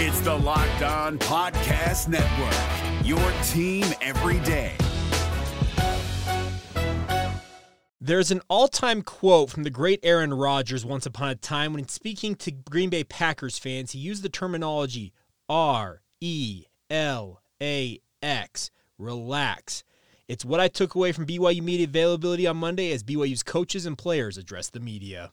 It's the Locked On Podcast Network, your team every day. There's an all time quote from the great Aaron Rodgers once upon a time when speaking to Green Bay Packers fans. He used the terminology R E L A X, relax. It's what I took away from BYU media availability on Monday as BYU's coaches and players addressed the media.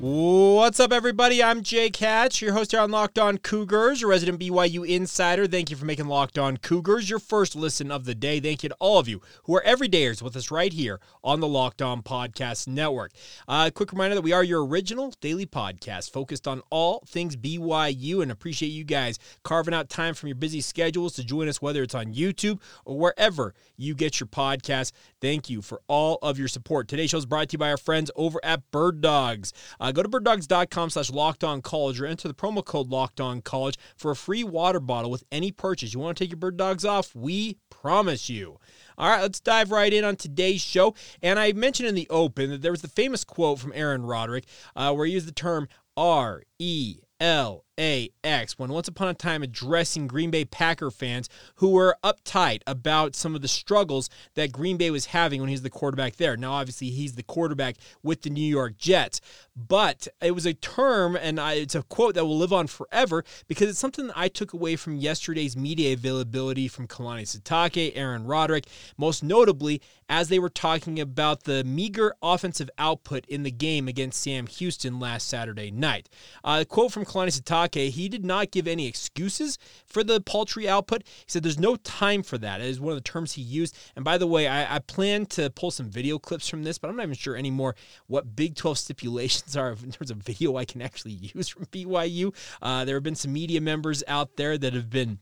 What's up, everybody? I'm Jake Hatch, your host here on Locked On Cougars, your resident BYU insider. Thank you for making Locked On Cougars your first listen of the day. Thank you to all of you who are everydayers with us right here on the Locked On Podcast Network. Uh, quick reminder that we are your original daily podcast focused on all things BYU and appreciate you guys carving out time from your busy schedules to join us, whether it's on YouTube or wherever you get your podcast. Thank you for all of your support. Today's show is brought to you by our friends over at Bird Dogs. Uh, go to birddogs.com slash locked on college or enter the promo code locked on college for a free water bottle with any purchase. You want to take your bird dogs off? We promise you. All right, let's dive right in on today's show. And I mentioned in the open that there was the famous quote from Aaron Roderick uh, where he used the term R E L A X when once upon a time addressing Green Bay Packer fans who were uptight about some of the struggles that Green Bay was having when he was the quarterback there. Now, obviously, he's the quarterback with the New York Jets, but it was a term and I, it's a quote that will live on forever because it's something that I took away from yesterday's media availability from Kalani Sitake, Aaron Roderick, most notably as they were talking about the meager offensive output in the game against Sam Houston last Saturday night. Uh, a quote from Kalani Sitake, he did not give any excuses for the paltry output. He said there's no time for that. It is one of the terms he used. And by the way, I, I plan to pull some video clips from this, but I'm not even sure anymore what Big 12 stipulations are in terms of video I can actually use from BYU. Uh, there have been some media members out there that have been.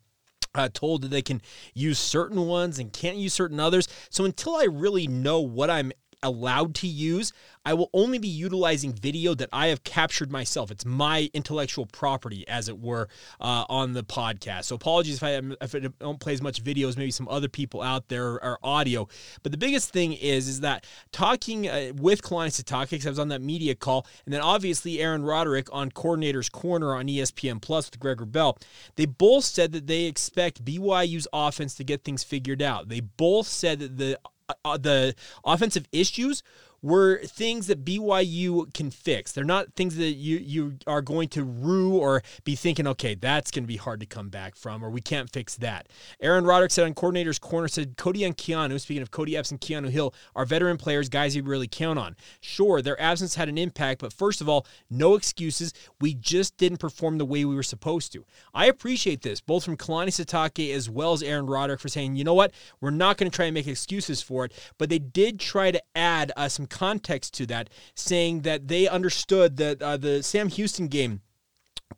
Uh, told that they can use certain ones and can't use certain others. So until I really know what I'm allowed to use, I will only be utilizing video that I have captured myself. It's my intellectual property, as it were, uh, on the podcast. So apologies if I, if I don't play as much videos, maybe some other people out there are audio. But the biggest thing is is that talking uh, with Kalani Sitake, because I was on that media call, and then obviously Aaron Roderick on Coordinator's Corner on ESPN Plus with Greg Wrubell, they both said that they expect BYU's offense to get things figured out. They both said that the uh, the offensive issues were things that BYU can fix. They're not things that you you are going to rue or be thinking, okay, that's going to be hard to come back from, or we can't fix that. Aaron Roderick said on coordinator's corner said Cody and Keanu, speaking of Cody Epps and Keanu Hill, are veteran players, guys you really count on. Sure, their absence had an impact, but first of all, no excuses. We just didn't perform the way we were supposed to. I appreciate this, both from Kalani Sitake as well as Aaron Roderick for saying, you know what, we're not going to try and make excuses for it, but they did try to add uh, some context to that, saying that they understood that uh, the Sam Houston game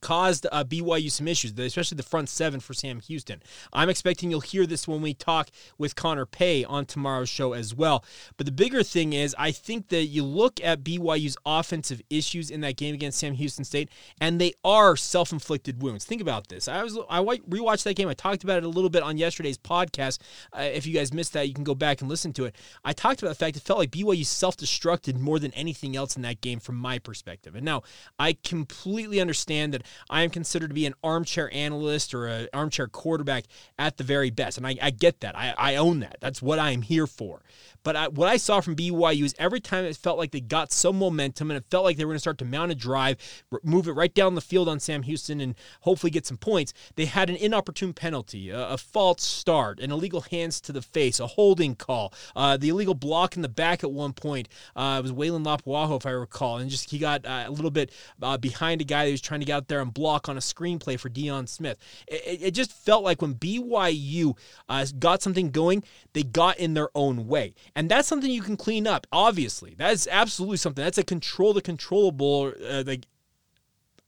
caused uh, BYU some issues, especially the front seven for Sam Houston. I'm expecting you'll hear this when we talk with Connor Pay on tomorrow's show as well. But the bigger thing is, I think that you look at BYU's offensive issues in that game against Sam Houston State, and they are self-inflicted wounds. Think about this. I was I rewatched that game. I talked about it a little bit on yesterday's podcast. Uh, if you guys missed that, you can go back and listen to it. I talked about the fact it felt like BYU self-destructed more than anything else in that game from my perspective. And now I completely understand that I am considered to be an armchair analyst or an armchair quarterback at the very best. And I, I get that. I, I own that. That's what I am here for. But I, what I saw from BYU is every time it felt like they got some momentum and it felt like they were going to start to mount a drive, move it right down the field on Sam Houston, and hopefully get some points, they had an inopportune penalty, a, a false start, an illegal hands to the face, a holding call, uh, the illegal block in the back at one point. Uh, it was Weylin Lapuaho, if I recall, and just he got uh, a little bit uh, behind a guy that was trying to get out there and block on a screenplay for Deion Smith. It, it just felt like when BYU uh, got something going, they got in their own way. And that's something you can clean up, obviously. That is absolutely something. That's a control the controllable, uh, like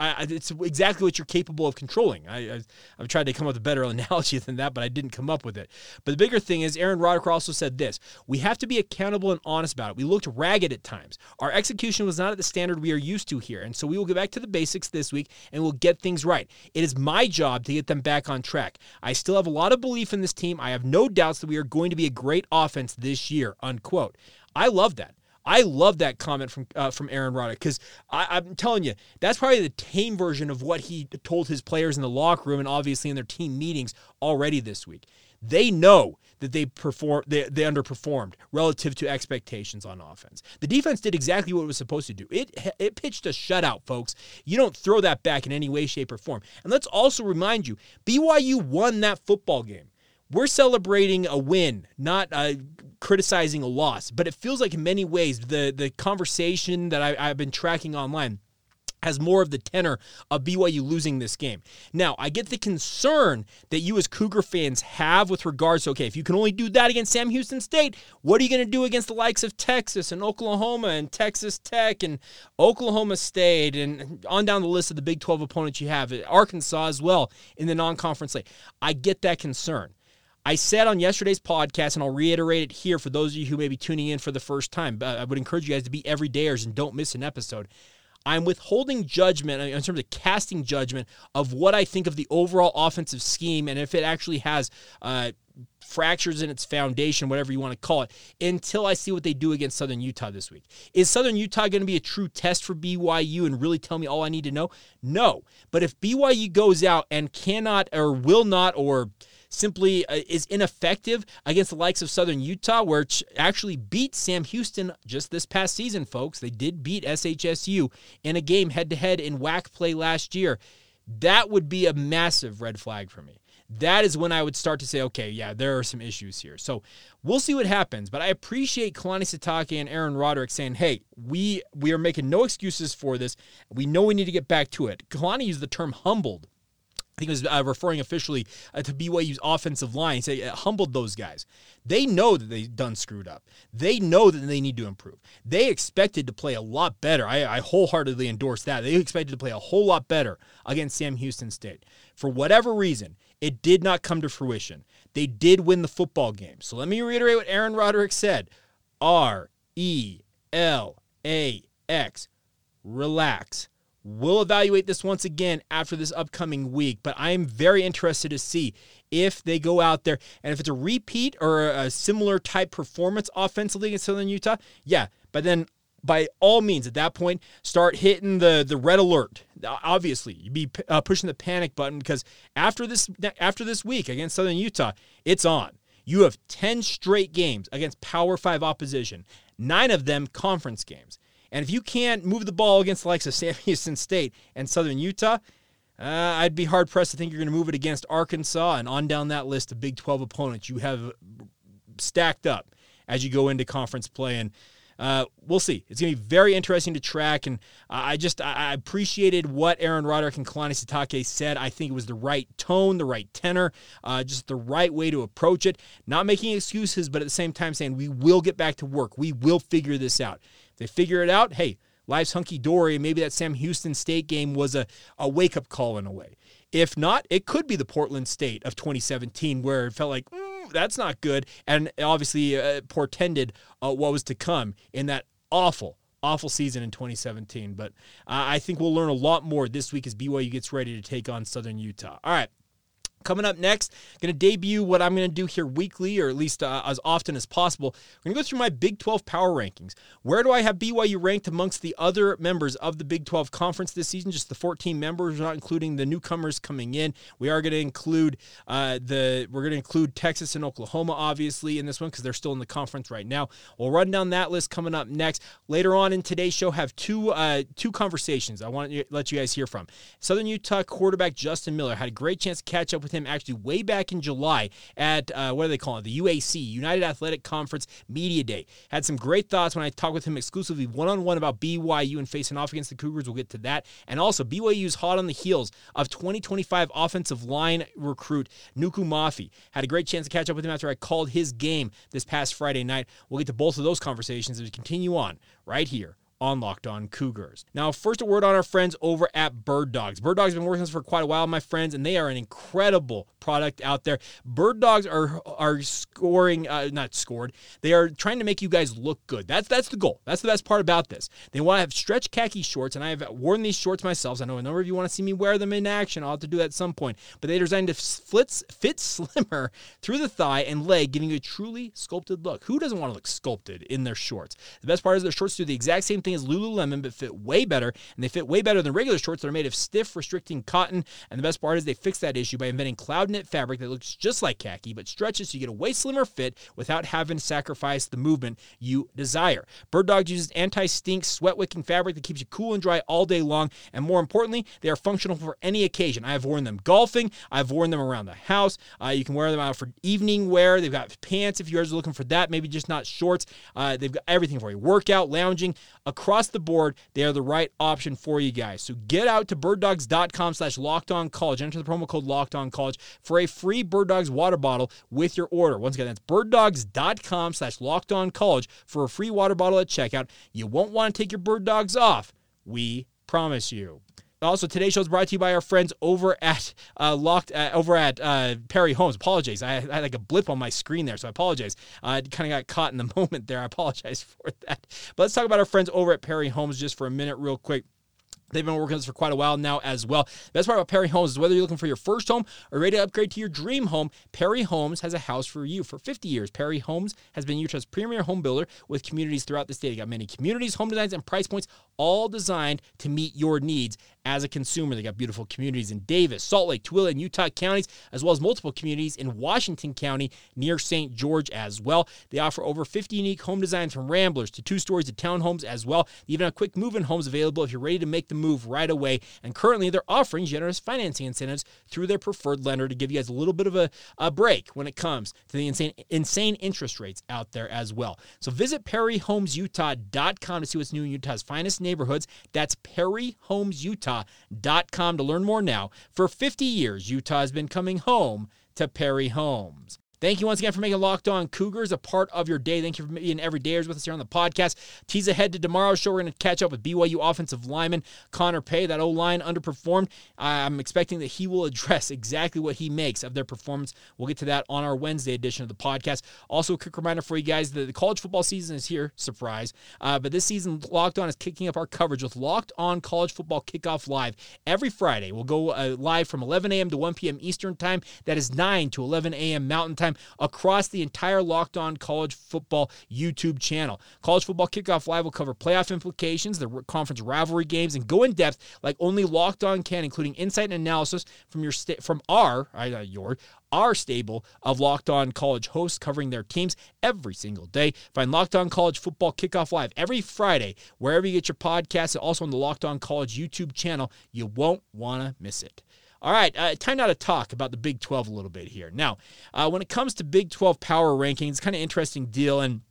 I, it's exactly what you're capable of controlling. I, I, have tried to come up with a better analogy than that, but I didn't come up with it. But the bigger thing is, Aaron Roderick also said this We have to be accountable and honest about it. We looked ragged at times. Our execution was not at the standard we are used to here. And so we will get back to the basics this week and we'll get things right. It is my job to get them back on track. I still have a lot of belief in this team. I have no doubts that we are going to be a great offense this year. Unquote. I love that. I love that comment from uh, from Aaron Roderick because I'm telling you that's probably the tame version of what he told his players in the locker room and obviously in their team meetings already this week. They know that they perform they, they underperformed relative to expectations on offense. The defense did exactly what it was supposed to do. It it pitched a shutout, folks. You don't throw that back in any way, shape, or form. And let's also remind you, BYU won that football game. We're celebrating a win, not uh, criticizing a loss. But it feels like in many ways the the conversation that I, I've been tracking online has more of the tenor of BYU losing this game. Now, I get the concern that you as Cougar fans have with regards to okay, if you can only do that against Sam Houston State, what are you going to do against the likes of Texas and Oklahoma and Texas Tech and Oklahoma State and on down the list of the Big 12 opponents you have, Arkansas as well in the non-conference slate. I get that concern. I said on yesterday's podcast, and I'll reiterate it here for those of you who may be tuning in for the first time. But I would encourage you guys to be everydayers and don't miss an episode. I'm withholding judgment in terms of casting judgment of what I think of the overall offensive scheme and if it actually has uh, fractures in its foundation, whatever you want to call it, until I see what they do against Southern Utah this week. Is Southern Utah going to be a true test for BYU and really tell me all I need to know? No. But if BYU goes out and cannot or will not or simply uh, is ineffective against the likes of Southern Utah, which actually beat Sam Houston just this past season, folks. They did beat SHSU in a game head to head in WAC play last year. That would be a massive red flag for me that is when I would start to say, okay, yeah, there are some issues here. So we'll see what happens. But I appreciate Kalani Sitake and Aaron Roderick saying, hey, we we are making no excuses for this. We know we need to get back to it. Kalani used the term humbled I think it was uh, referring officially uh, to BYU's offensive line. Say it humbled those guys. They know that they've done screwed up. They know that they need to improve. They expected to play a lot better. I, I wholeheartedly endorse that. They expected to play a whole lot better against Sam Houston State. For whatever reason, it did not come to fruition. They did win the football game. So let me reiterate what Aaron Roderick said: R E L A X. Relax. We'll evaluate this once again after this upcoming week, but I am very interested to see if they go out there and if it's a repeat or a similar type performance offensively against Southern Utah. Yeah, but then by all means at that point start hitting the the red alert. Obviously, you'd be uh, pushing the panic button because after this after this week against Southern Utah, it's on. You have 10 straight games against Power 5 opposition. 9 of them conference games. And if you can't move the ball against the likes of Sam Houston State and Southern Utah, uh, I'd be hard pressed to think you're going to move it against Arkansas and on down that list of Big 12 opponents you have stacked up as you go into conference play. And uh, we'll see. It's going to be very interesting to track. And I just I appreciated what Aaron Roderick and Kalani Sitake said. I think it was the right tone, the right tenor, uh, just the right way to approach it. Not making excuses, but at the same time saying we will get back to work. We will figure this out they figure it out, hey, life's hunky dory. Maybe that Sam Houston State game was a, a wake up call in a way. If not, it could be the Portland State of 2017 where it felt like, mm, that's not good. And obviously uh, portended uh, what was to come in that awful, awful season in 2017. But uh, I think we'll learn a lot more this week as BYU gets ready to take on Southern Utah. All right. Coming up next, going to debut what I'm going to do here weekly, or at least uh, as often as possible. We're going to go through my Big 12 power rankings. Where do I have BYU ranked amongst the other members of the Big 12 conference this season? Just the 14 members, not including the newcomers coming in. We are going to include uh, the we're going to include Texas and Oklahoma, obviously, in this one because they're still in the conference right now. We'll run down that list coming up next. Later on in today's show, have two uh, two conversations I want to let you guys hear from. Southern Utah quarterback Justin Miller had a great chance to catch up with with him actually way back in July at uh, what do they call it? The UAC, United Athletic Conference Media Day. Had some great thoughts when I talked with him exclusively one on one about BYU and facing off against the Cougars. We'll get to that. And also, BYU is hot on the heels of 2025 offensive line recruit Nuku Mafi. Had a great chance to catch up with him after I called his game this past Friday night. We'll get to both of those conversations as we continue on right here on Locked On Cougars. Now, first a word on our friends over at Bird Dogs. Bird Dogs have been working with us for quite a while, my friends, and they are an incredible product out there. Bird Dogs are are scoring, uh, not scored. They are trying to make you guys look good. That's that's the goal. That's the best part about this. They want to have stretch khaki shorts, and I have worn these shorts myself. I know a number of you want to see me wear them in action. I'll have to do that at some point. But they're designed to fit, fit slimmer through the thigh and leg, giving you a truly sculpted look. Who doesn't want to look sculpted in their shorts? The best part is their shorts do the exact same thing as Lululemon, but fit way better, and they fit way better than regular shorts that are made of stiff, restricting cotton. And the best part is they fix that issue by inventing cloud knit fabric that looks just like khaki, but stretches so you get a way slimmer fit without having to sacrifice the movement you desire. Bird Dogs uses anti-stink, sweat-wicking fabric that keeps you cool and dry all day long, and more importantly, they are functional for any occasion. I have worn them golfing, I've worn them around the house. Uh, you can wear them out for evening wear. They've got pants if you guys are looking for that, maybe just not shorts. Uh, they've got everything for you. Workout, lounging, across the board, they are the right option for you guys. So get out to birddogs.com slash locked on college. Enter the promo code locked on college for a free Bird Dogs water bottle with your order. Once again, that's birddogs.com slash locked on college for a free water bottle at checkout. You won't want to take your bird dogs off. We promise you. Also, today's show is brought to you by our friends over at uh, Locked uh, over at uh, Perry Homes. Apologize, I, I, had like a blip on my screen there, so I apologize. I kind of got caught in the moment there. I apologize for that. But let's talk about our friends over at Perry Homes just for a minute, real quick. They've been working with us for quite a while now as well. The best part about Perry Homes is whether you're looking for your first home or ready to upgrade to your dream home, Perry Homes has a house for you. For 50 years, Perry Homes has been Utah's premier home builder with communities throughout the state. They got many communities, home designs, and price points, all designed to meet your needs as a consumer. They got beautiful communities in Davis, Salt Lake, Tooele, and Utah counties, as well as multiple communities in Washington County near St. George as well. They offer over 50 unique home designs from ramblers to two stories to townhomes as well. They even have quick move in homes available if you're ready to make the move right away. And currently, they're offering generous financing incentives through their preferred lender to give you guys a little bit of a, a break when it comes to the insane, insane interest rates out there as well. So visit PerryHomesUtah.com to see what's new in Utah's finest neighborhoods. That's PerryHomesUtah.com to learn more now. For 50 years, Utah has been coming home to Perry Homes. Thank you once again for making Locked On Cougars a part of your day. Thank you for being everydayers with us here on the podcast. Tease ahead to tomorrow's show. We're going to catch up with BYU offensive lineman Connor Pay. That O line underperformed. I'm expecting that he will address exactly what he makes of their performance. We'll get to that on our Wednesday edition of the podcast. Also, a quick reminder for you guys that the college football season is here. Surprise. Uh, but this season, Locked On is kicking up our coverage with Locked On College Football Kickoff Live every Friday. We'll go uh, live from 11 a.m. to 1 p.m. Eastern Time. That is 9 to 11 a.m. Mountain Time time across the entire Locked On College Football YouTube channel. College Football Kickoff Live will cover playoff implications, the conference rivalry games, and go in depth like only Locked On can, including insight and analysis from your sta- from our, uh, your, our stable of Locked On College hosts covering their teams every single day. Find Locked On College Football Kickoff Live every Friday, wherever you get your podcasts, and also on the Locked On College YouTube channel. You won't want to miss it. All right, uh, time now to talk about the Big 12 a little bit here. Now, uh, when it comes to Big 12 power rankings, it's kind of interesting deal. And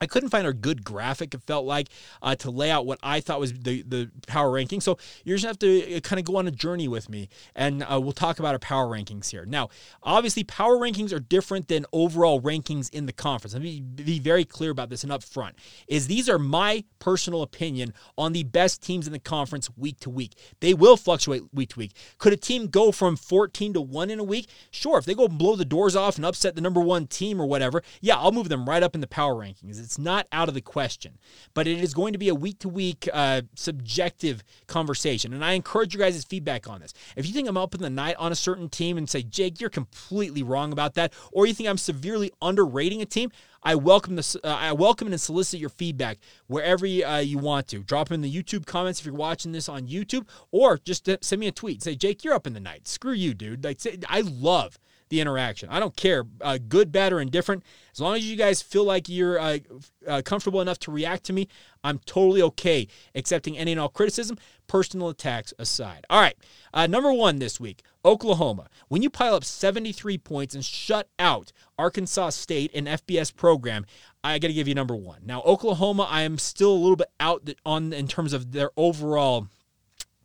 I couldn't find a good graphic, it felt like, uh, to lay out what I thought was the, the power ranking. So you're just have to uh, kind of go on a journey with me, and uh, we'll talk about our power rankings here. Now, obviously, power rankings are different than overall rankings in the conference. Let me be very clear about this and up front, is these are my personal opinion on the best teams in the conference week to week. They will fluctuate week to week. Could a team go from 14 to 1 in a week? Sure, if they go and blow the doors off and upset the number one team or whatever, yeah, I'll move them right up in the power rankings. Not out of the question, but it is going to be a week to week subjective conversation. And I encourage you guys' feedback on this. If you think I'm up in the night on a certain team and say, Jake, you're completely wrong about that, or you think I'm severely underrating a team, I welcome this. Uh, I welcome and solicit your feedback wherever you, uh, you want to. Drop in the YouTube comments if you're watching this on YouTube, or just send me a tweet. Say, Jake, you're up in the night. Screw you, dude. Like, say, I love the interaction. I don't care, uh, good, bad, or indifferent. As long as you guys feel like you're uh, uh, comfortable enough to react to me, I'm totally okay accepting any and all criticism, personal attacks aside. All right, uh, number one this week Oklahoma. When you pile up 73 points and shut out Arkansas State, an FBS program, I got to give you number one. Now, Oklahoma, I am still a little bit out on in terms of their overall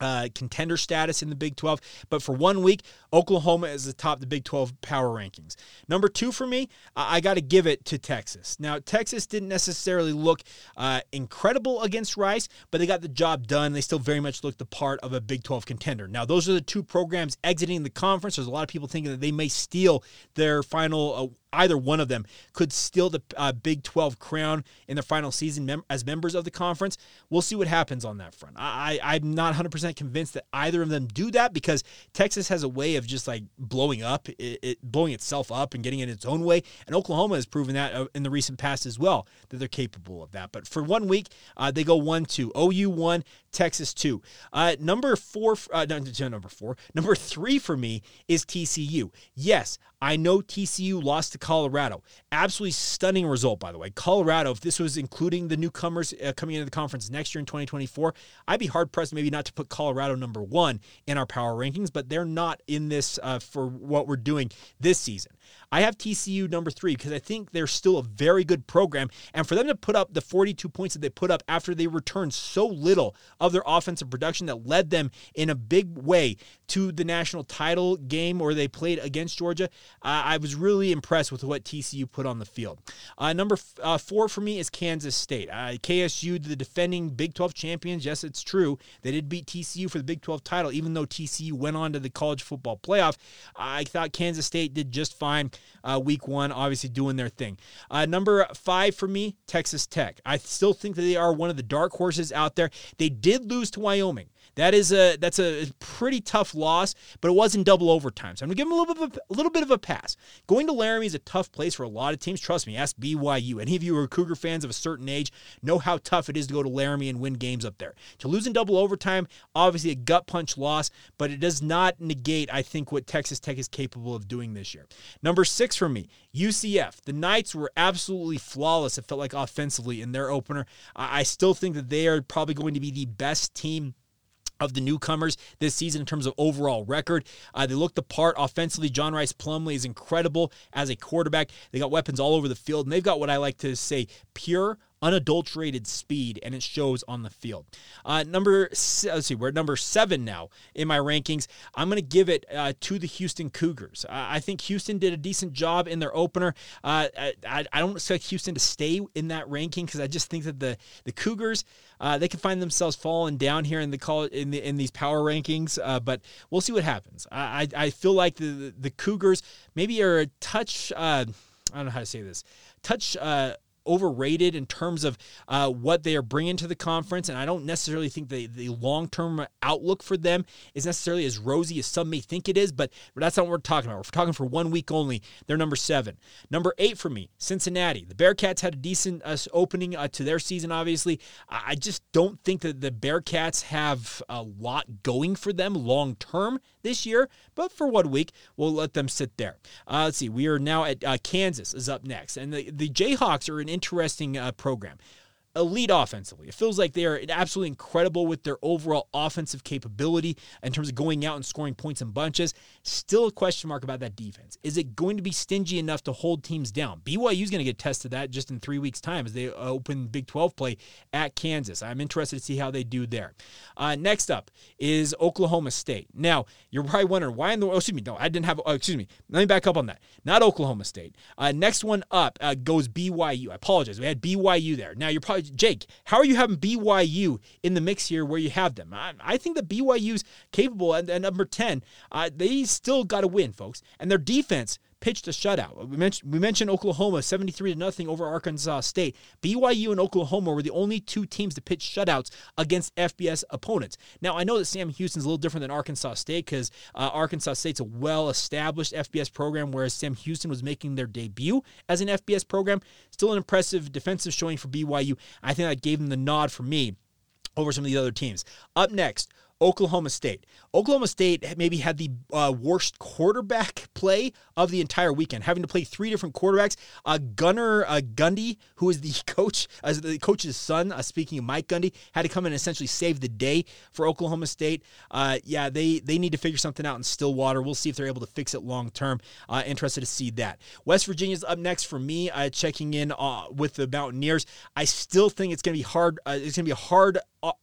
uh, contender status in the Big 12. But for one week, Oklahoma is atop the Big 12 power rankings. Number two for me, I, I got to give it to Texas. Now, Texas didn't necessarily look uh, incredible against Rice, but they got the job done. They still very much looked the part of a Big 12 contender. Now, those are the two programs exiting the conference. There's a lot of people thinking that they may steal their final uh, either one of them could steal the uh, Big 12 crown in their final season mem- as members of the conference. We'll see what happens on that front. I, I, am not 100% convinced that either of them do that because Texas has a way of just like blowing up, it, it blowing itself up and getting in its own way. And Oklahoma has proven that uh, in the recent past as well, that they're capable of that. But for one week, uh, they go 1 2. OU 1, Texas 2. Uh, number four, uh, number four, number three for me is TCU. Yes, I know TCU lost to Colorado. Absolutely stunning result, by the way. Colorado, if this was including the newcomers uh, coming into the conference next year in 2024, I'd be hard pressed maybe not to put Colorado number one in our power rankings, but they're not in this uh, for what we're doing this season. I have TCU number three because I think they're still a very good program. And for them to put up the 42 points that they put up after they returned so little of their offensive production that led them in a big way to the national title game where they played against Georgia, I was really impressed with what TCU put on the field. Uh, number f- uh, four for me is Kansas State. Uh, KSU, the defending Big 12 champions. Yes, it's true. They did beat TCU for the Big 12 title, even though TCU went on to the college football playoff. I thought Kansas State did just fine uh, week one, obviously doing their thing. Uh, number five for me, Texas Tech. I still think that they are one of the dark horses out there. They did lose to Wyoming. That is a that's a pretty tough loss, but it was in double overtime. So I'm gonna give them a little bit of a, a little bit of a pass. Going to Laramie is a tough place for a lot of teams. Trust me. Ask BYU. Any of you who are Cougar fans of a certain age know how tough it is to go to Laramie and win games up there. To lose in double overtime, obviously a gut punch loss, but it does not negate I think what Texas Tech is capable of doing this year. Number six for me, UCF. The Knights were absolutely flawless. It felt like offensively in their opener. I still think that they are probably going to be the best team of the newcomers this season in terms of overall record. Uh, they look the part offensively. John Rhys Plumlee is incredible as a quarterback. They got weapons all over the field, and they've got what I like to say pure unadulterated speed, and it shows on the field. Uh, number, let's see, we're number seven now in my rankings. I'm going to give it uh, to the Houston Cougars. I think Houston did a decent job in their opener. Uh, I, I, don't expect Houston to stay in that ranking because I just think that the the Cougars uh, they can find themselves falling down here in the call in the in these power rankings. Uh, but we'll see what happens. I I, I feel like the the Cougars maybe are a touch. Uh, I don't know how to say this. Touch uh, overrated in terms of uh, what they are bringing to the conference. And I don't necessarily think the, the long term outlook for them is necessarily as rosy as some may think it is, but that's not what we're talking about. We're talking for one week only. They're number seven. Number eight for me, Cincinnati. The Bearcats had a decent uh, opening uh, to their season, obviously. I just don't think that the Bearcats have a lot going for them long term this year, but for one week, we'll let them sit there. Uh, let's see. We are now at uh, Kansas is up next, and the, the Jayhawks are an interesting uh, program elite offensively. It feels like they are absolutely incredible with their overall offensive capability in terms of going out and scoring points in bunches. Still a question mark about that defense. Is it going to be stingy enough to hold teams down? BYU is going to get tested that just in three weeks' time as they open Big 12 play at Kansas. I'm interested to see how they do there. Uh, next up is Oklahoma State. Now, you're probably wondering why in the oh, excuse me, no, I didn't have oh, excuse me. Let me back up on that. Not Oklahoma State. Uh, next one up uh, goes BYU. I apologize. We had BYU there. Now you're probably Jake, how are you having BYU in the mix here where you have them? I, I think that BYU's capable at, at number 10. Uh, they still got to win, folks. And their defense pitched a shutout. We mentioned we mentioned Oklahoma 73 to nothing over Arkansas State. BYU and Oklahoma were the only two teams to pitch shutouts against FBS opponents. Now I know that Sam Houston's a little different than Arkansas State because uh, Arkansas State's a well-established FBS program, whereas Sam Houston was making their debut as an FBS program. Still an impressive defensive showing for BYU. I think that gave them the nod for me over some of the other teams. Up next, Oklahoma State. Oklahoma State maybe had the uh, worst quarterback play of the entire weekend, having to play three different quarterbacks. Uh, Gunnar uh, Gundy, who is the coach, as the coach's son, uh, speaking of Mike Gundy, had to come in and essentially save the day for Oklahoma State. Uh, yeah, they they need to figure something out in Stillwater. We'll see if they're able to fix it long term. Uh, interested to see that. West Virginia's up next for me, checking in with the Mountaineers. I still think it's going to be hard. it's going to be a hard how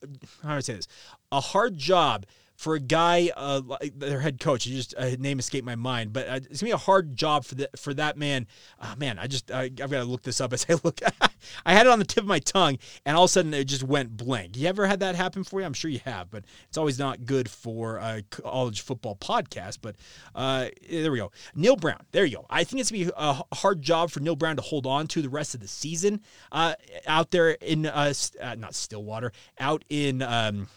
do I say this? A hard job for a guy, uh, like their head coach, he just uh, name escaped my mind, but uh, it's gonna be a hard job for the for that man. Oh, man, I just I, I've got to look this up as I look. I had it on the tip of my tongue, and all of a sudden it just went blank. You ever had that happen for you? I'm sure you have, but it's always not good for a college football podcast. But uh, there we go. Neal Brown. There you go. I think it's gonna be a hard job for Neal Brown to hold on to the rest of the season uh, out there in uh, not Stillwater, out in. Um,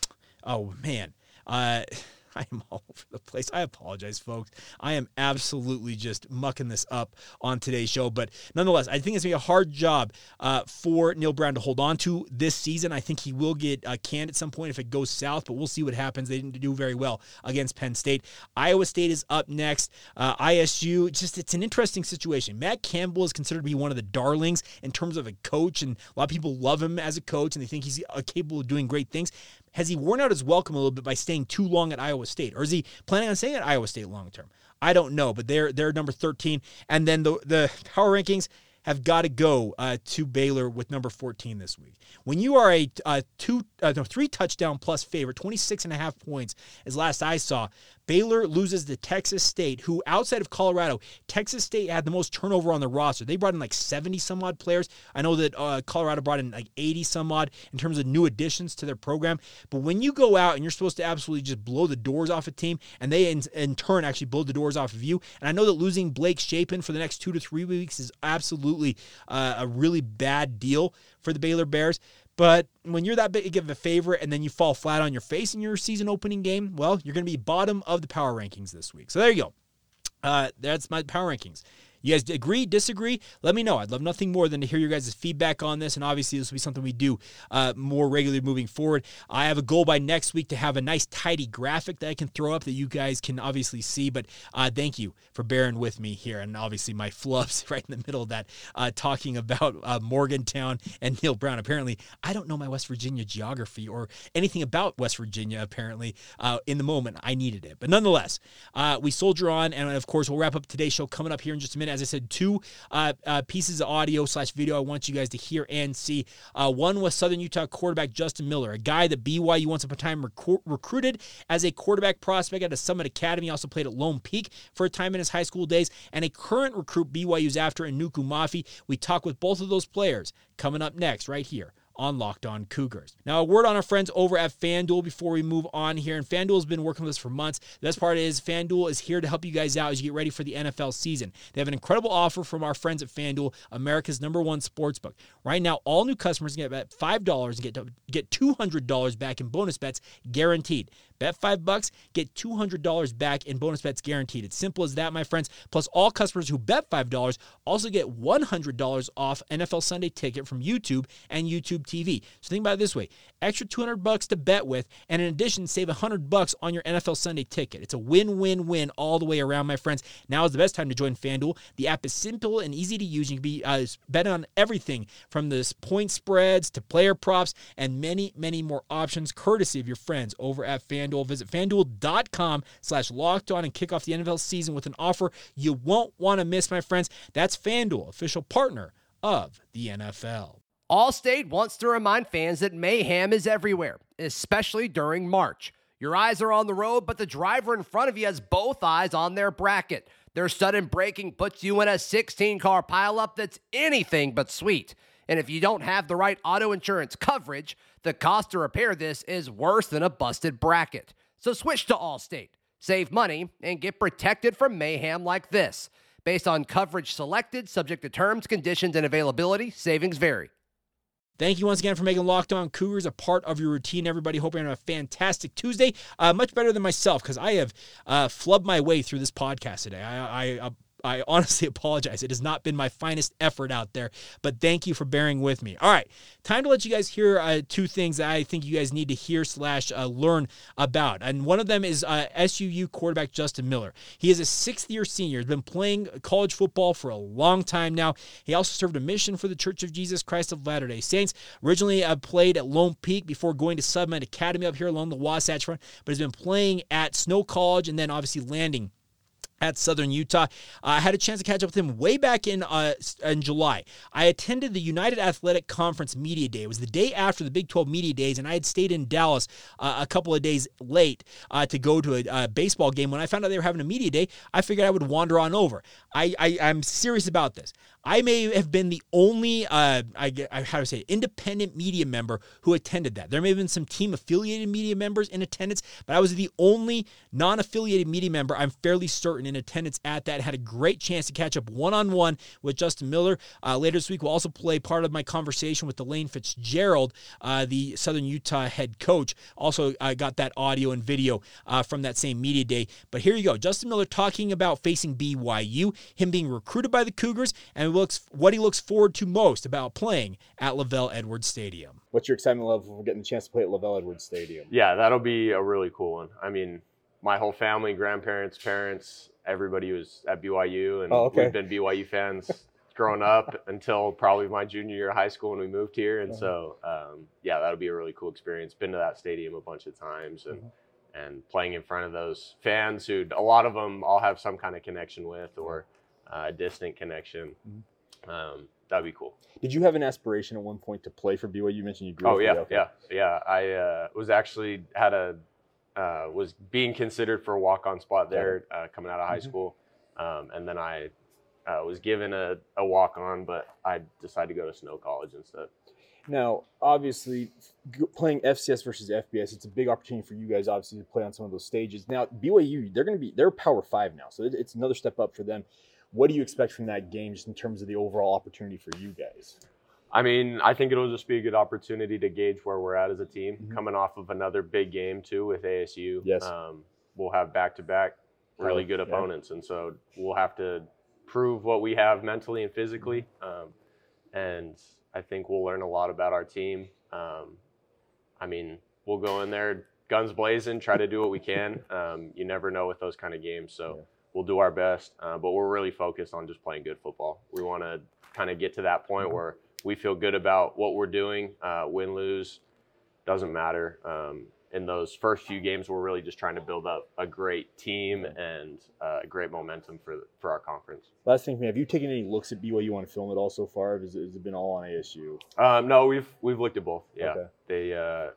oh man uh, I am all over the place. I apologize, folks. I am absolutely just mucking this up on today's show. But nonetheless, I think it's going to be a hard job uh, for Neal Brown to hold on to this season. I think he will get uh, canned at some point if it goes south, but we'll see what happens. They didn't do very well against Penn State. Iowa State is up next. Uh, ISU, just it's an interesting situation. Matt Campbell is considered to be one of the darlings in terms of a coach, and a lot of people love him as a coach, and they think he's uh, capable of doing great things. Has he worn out his welcome a little bit by staying too long at Iowa State, or is he planning on staying at Iowa State long term? I don't know, but they're they're number 13, and then the the power rankings have got to go uh, to Baylor with number 14 this week. When you are a, a two, uh, no, three touchdown plus favorite, 26 and a half points, as last I saw, Baylor loses to Texas State, who outside of Colorado, Texas State had the most turnover on the roster. They brought in like 70 some odd players. I know that uh, Colorado brought in like 80 some odd in terms of new additions to their program. But when you go out and you're supposed to absolutely just blow the doors off a team, and they in, in turn actually blow the doors off of you, and I know that losing Blake Shapen for the next two to three weeks is absolutely uh, a really bad deal for the Baylor Bears. But when you're that big of a favorite and then you fall flat on your face in your season opening game, well, you're going to be bottom of the power rankings this week. So there you go. Uh, that's my power rankings. You guys agree, disagree? Let me know. I'd love nothing more than to hear your guys' feedback on this. And obviously, this will be something we do uh, more regularly moving forward. I have a goal by next week to have a nice, tidy graphic that I can throw up that you guys can obviously see. But uh, thank you for bearing with me here. And obviously, my flubs right in the middle of that, uh, talking about uh, Morgantown and Neal Brown. Apparently, I don't know my West Virginia geography or anything about West Virginia, apparently. Uh, in the moment, I needed it. But nonetheless, uh, we soldier on. And of course, we'll wrap up today's show coming up here in just a minute as I said, two uh, uh, pieces of audio slash video I want you guys to hear and see. Uh, one was Southern Utah quarterback Justin Miller, a guy that BYU once upon a time rec- recruited as a quarterback prospect at a Summit Academy. Also played at Lone Peak for a time in his high school days, and a current recruit BYU's after Enuku Mafi. We talk with both of those players coming up next, right here on Locked On Cougars. Now, a word on our friends over at FanDuel before we move on here. And FanDuel has been working with us for months. The best part is FanDuel is here to help you guys out as you get ready for the NFL season. They have an incredible offer from our friends at FanDuel, America's number one sportsbook. Right now, all new customers can get $5 and get, get $200 back in bonus bets guaranteed. Bet five bucks, get $200 back in bonus bets guaranteed. It's simple as that, my friends. Plus, all customers who bet $5 also get $100 off NFL Sunday ticket from YouTube and YouTube TV. So think about it this way extra 200 bucks to bet with, and in addition, save 100 bucks on your NFL Sunday ticket. It's a win win win all the way around, my friends. Now is the best time to join FanDuel. The app is simple and easy to use. You can be uh, bet on everything from the point spreads to player props and many, many more options courtesy of your friends over at FanDuel. FanDuel. Visit fanduel.com slash locked on and kick off the NFL season with an offer you won't want to miss, my friends. That's FanDuel, official partner of the NFL. Allstate wants to remind fans that mayhem is everywhere, especially during March. Your eyes are on the road, but the driver in front of you has both eyes on their bracket. Their sudden braking puts you in a 16 car pileup that's anything but sweet. And if you don't have the right auto insurance coverage, the cost to repair this is worse than a busted bracket. So switch to Allstate, save money, and get protected from mayhem like this. Based on coverage selected, subject to terms, conditions, and availability, savings vary. Thank you once again for making Locked On Cougars a part of your routine, everybody. Hope you're having a fantastic Tuesday. Uh, much better than myself because I have uh, flubbed my way through this podcast today. I, I, I I honestly apologize. It has not been my finest effort out there, but thank you for bearing with me. All right, time to let you guys hear uh, two things that I think you guys need to hear slash uh, learn about, and one of them is uh, SUU quarterback Justin Miller. He is a sixth year senior. He's been playing college football for a long time now. He also served a mission for the Church of Jesus Christ of Latter Day Saints. Originally uh, played at Lone Peak before going to Summit Academy up here along the Wasatch Front, but has been playing at Snow College and then obviously landing at Southern Utah. I had a chance to catch up with him way back in uh, in July. I attended the United Athletic Conference Media Day. It was the day after the Big 12 Media Days, and I had stayed in Dallas uh, a couple of days late uh, to go to a, a, baseball game. When I found out they were having a media day, I figured I would wander on over. I, I I'm serious about this. I may have been the only, uh, I, I, how to say, it, independent media member who attended that. There may have been some team affiliated media members in attendance, but I was the only non affiliated media member, I'm fairly certain, in attendance at that. Had a great chance to catch up one on one with Justin Miller. Uh, later this week, we'll also play part of my conversation with DeLane Fitzgerald, uh, the Southern Utah head coach. Also, I got that audio and video uh, from that same media day. But here you go Justin Miller talking about facing BYU, him being recruited by the Cougars, and looks what he looks forward to most about playing at LaVell Edwards Stadium. What's your excitement level for getting the chance to play at LaVell Edwards Stadium? Yeah, that'll be a really cool one. I mean, my whole family, grandparents, parents, everybody was at BYU, and oh, okay. we've been BYU fans growing up until probably my junior year of high school when we moved here. And uh-huh. so, um, yeah, that'll be a really cool experience. Been to that stadium a bunch of times and. Uh-huh. And playing in front of those fans who a lot of them all have some kind of connection with or a uh, distant connection. Mm-hmm um, that'd be cool. Did you have an aspiration at one point to play for BYU? You mentioned you grew oh, up. Oh yeah, yeah, yeah. I uh, was actually had a uh, was being considered for a walk on spot there uh, coming out of high mm-hmm. school, um, and then I uh, was given a, a walk on, but I decided to go to Snow College instead. Now, obviously, playing FCS versus FBS, it's a big opportunity for you guys, obviously, to play on some of those stages. Now, BYU, they're going to be they're Power Five now, so it's another step up for them. What do you expect from that game, just in terms of the overall opportunity for you guys? I mean, I think it'll just be a good opportunity to gauge where we're at as a team, mm-hmm. coming off of another big game too with ASU. Yes, um, we'll have back-to-back really good opponents, yeah. and so we'll have to prove what we have mentally and physically. Um, and I think we'll learn a lot about our team. Um, I mean, we'll go in there guns blazing, try to do what we can. Um, you never know with those kind of games, so. Yeah we'll do our best, uh, but we're really focused on just playing good football. We want to kind of get to that point mm-hmm. where we feel good about what we're doing. Uh, win, lose, doesn't matter. Um, in those first few games, we're really just trying to build up a great team and uh, great momentum for for our conference. Last thing, have you taken any looks at BYU on film at all so far? Has it, has it been all on ASU? Um, no, we've we've looked at both. Yeah, okay. they uh,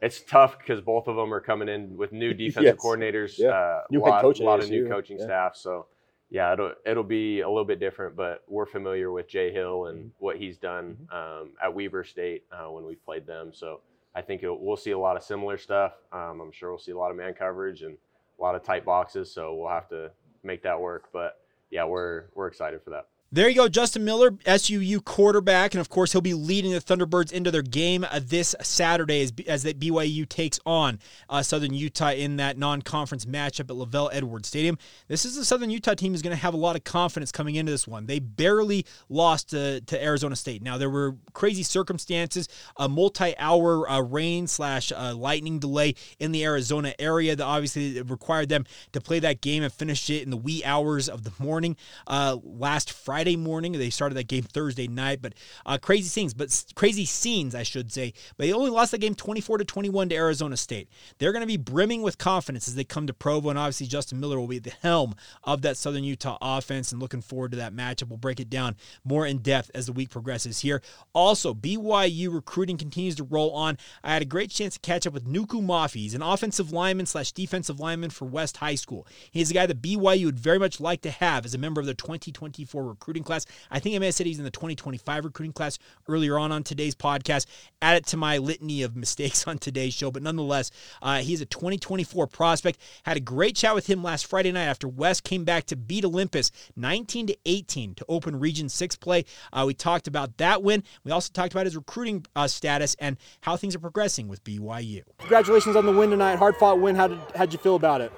it's tough because both of them are coming in with new defensive yes. coordinators, yeah. uh, new lot, coach a lot of new coaching yeah. staff. So, yeah, it'll it'll be a little bit different, but we're familiar with Jay Hill and mm-hmm. what he's done mm-hmm. um, at Weber State uh, when we've played them. So, I think we'll see a lot of similar stuff. Um, I'm sure we'll see a lot of man coverage and a lot of tight boxes. So we'll have to make that work. But yeah, we're we're excited for that. There you go, Justin Miller, SUU quarterback, and of course he'll be leading the Thunderbirds into their game this Saturday as, as that BYU takes on uh, Southern Utah in that non-conference matchup at LaVell Edwards Stadium. This is the Southern Utah team is going to have a lot of confidence coming into this one. They barely lost to, to Arizona State. Now there were crazy circumstances, a multi-hour uh, rain slash uh, lightning delay in the Arizona area that obviously required them to play that game and finish it in the wee hours of the morning uh, last Friday. Friday morning. They started that game Thursday night, but uh, crazy scenes, but crazy scenes, I should say. But they only lost the game 24 to 21 to Arizona State. They're going to be brimming with confidence as they come to Provo, and obviously Justin Miller will be at the helm of that Southern Utah offense. And looking forward to that matchup. We'll break it down more in depth as the week progresses here. Also, BYU recruiting continues to roll on. I had a great chance to catch up with Nuku Mafi. He's an offensive lineman slash defensive lineman for West High School. He's a guy that BYU would very much like to have as a member of the 2024 recruiting recruiting class. I think I may have said he's in the 2025 recruiting class earlier on on today's podcast. Add it to my litany of mistakes on today's show, but nonetheless, uh, he's a 2024 prospect. Had a great chat with him last Friday night after West came back to beat Olympus 19 to 18 to open Region 6 play. Uh, we talked about that win. We also talked about his recruiting uh, status and how things are progressing with BYU. Congratulations on the win tonight. Hard fought win. How did how'd you feel about it?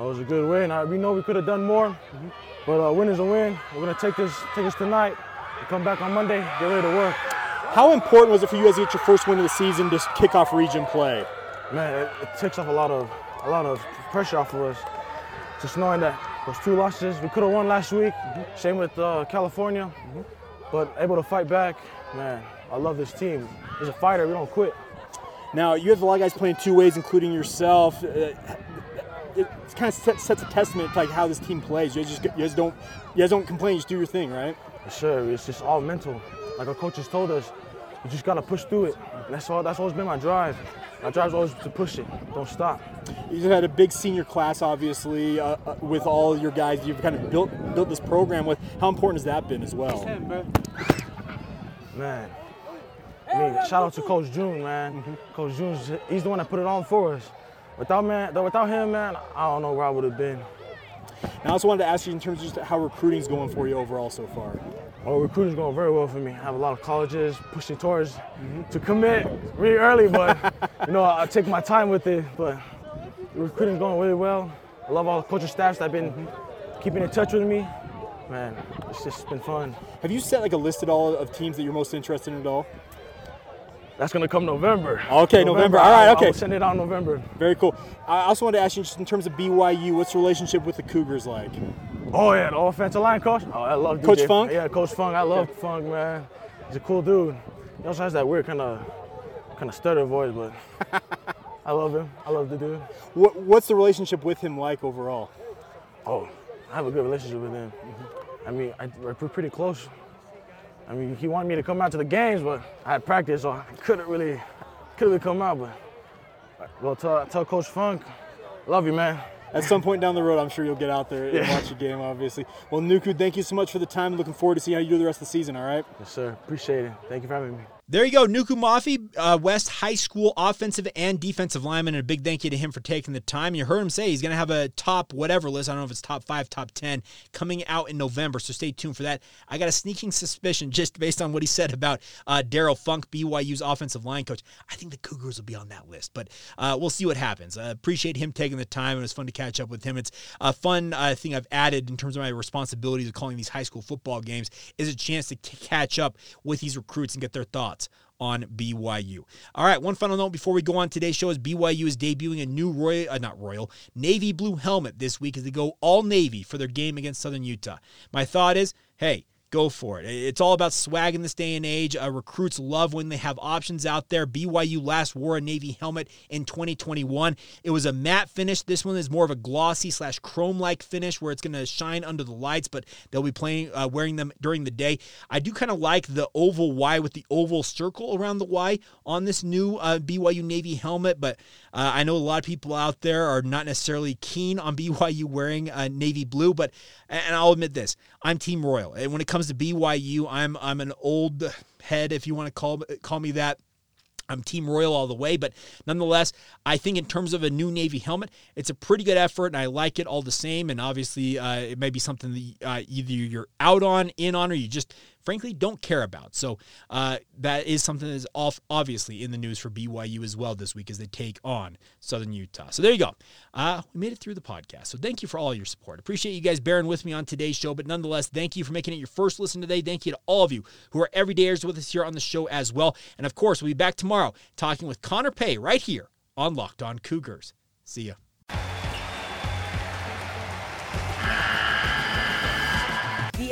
It was a good win. I, we know we could have done more. Mm-hmm. But a uh, win is a win. We're gonna take this take this tonight. come back on Monday, get ready to work. How important was it for you guys to get your first win of the season to kick off region play? Man, it, it takes off a lot of a lot of pressure off of us. Just knowing that those two losses, we could have won last week. Mm-hmm. Same with uh, California, mm-hmm. but able to fight back. Man, I love this team. As a fighter, we don't quit. Now you have a lot of guys playing two ways, including yourself. Uh, it kind of sets, sets a testament to like how this team plays. You guys just you guys don't you guys don't complain. You just do your thing, right? Sure, it's just all mental. Like our coaches told us, you just gotta push through it. And that's all. That's always been my drive. My drive is always to push it. Don't stop. You've had a big senior class, obviously, uh, uh, with all your guys. You've kind of built built this program with. How important has that been as well? Man, I mean, shout out to Coach June, man. Mm-hmm. Coach June, he's the one that put it on for us. Without man, without him, man, I don't know where I would have been. And I also wanted to ask you in terms of just how recruiting's going for you overall so far. Oh, recruiting's going very well for me. I have a lot of colleges pushing towards mm-hmm. to commit really early, but you know I take my time with it. But recruiting's going really well. I love all the coaching staffs that have been mm-hmm. keeping in touch with me. Man, it's just been fun. Have you set like a list at all of teams that you're most interested in at all? That's gonna come November. Okay, November. November. All right, okay. I'll send it out November. Very cool. I also wanted to ask you, just in terms of BYU, what's the relationship with the Cougars like? Oh yeah, the offensive line coach. Oh, I love Coach DJ. Funk. Yeah, Coach Funk. I love yeah. Funk, man. He's a cool dude. He also has that weird kind of, kind of stutter voice, but I love him. I love the dude. What, what's the relationship with him like overall? Oh, I have a good relationship with him. Mm-hmm. I mean, I, we're pretty close. I mean, he wanted me to come out to the games, but I had practice, so I couldn't really, couldn't really come out. But well, tell, tell Coach Funk, love you, man. At some point down the road, I'm sure you'll get out there and yeah. watch a game, obviously. Well, Nuku, thank you so much for the time. Looking forward to seeing how you do the rest of the season, all right? Yes, sir. Appreciate it. Thank you for having me. There you go, Nuku Mafi, uh, West High School offensive and defensive lineman, and a big thank you to him for taking the time. You heard him say he's going to have a top whatever list. I don't know if it's top five, top 10 coming out in November, so stay tuned for that. I got a sneaking suspicion just based on what he said about uh, Darrell Funk, BYU's offensive line coach. I think the Cougars will be on that list, but uh, we'll see what happens. I appreciate him taking the time. It was fun to catch up with him. It's a fun uh, thing I've added in terms of my responsibilities of calling these high school football games is a chance to catch up with these recruits and get their thoughts on BYU. All right, one final note before we go on today's show is BYU is debuting a new Royal, uh, not Royal, navy blue helmet this week as they go all navy for their game against Southern Utah. My thought is, hey, go for it. It's all about swag in this day and age. Uh, recruits love when they have options out there. BYU last wore a Navy helmet in 2021. It was a matte finish. This one is more of a glossy slash chrome like finish where it's going to shine under the lights, but they'll be playing uh, wearing them during the day. I do kind of like the oval Y with the oval circle around the Y on this new uh, BYU Navy helmet, but uh, I know a lot of people out there are not necessarily keen on BYU wearing uh, navy blue, but and I'll admit this, I'm Team Royal. And when it comes to BYU, I'm I'm an old head, if you want to call call me that. I'm Team Royal all the way, but nonetheless, I think in terms of a new Navy helmet, it's a pretty good effort, and I like it all the same. And obviously, uh, it may be something that uh, either you're out on, in on, or you just frankly don't care about. So uh, that is something that is off, obviously in the news for BYU as well this week as they take on Southern Utah. So there you go. Uh, we made it through the podcast. So thank you for all your support. Appreciate you guys bearing with me on today's show. But nonetheless, thank you for making it your first listen today. Thank you to all of you who are everydayers with us here on the show as well. And of course, we'll be back tomorrow talking with Connor Pay right here on Locked On Cougars. See ya.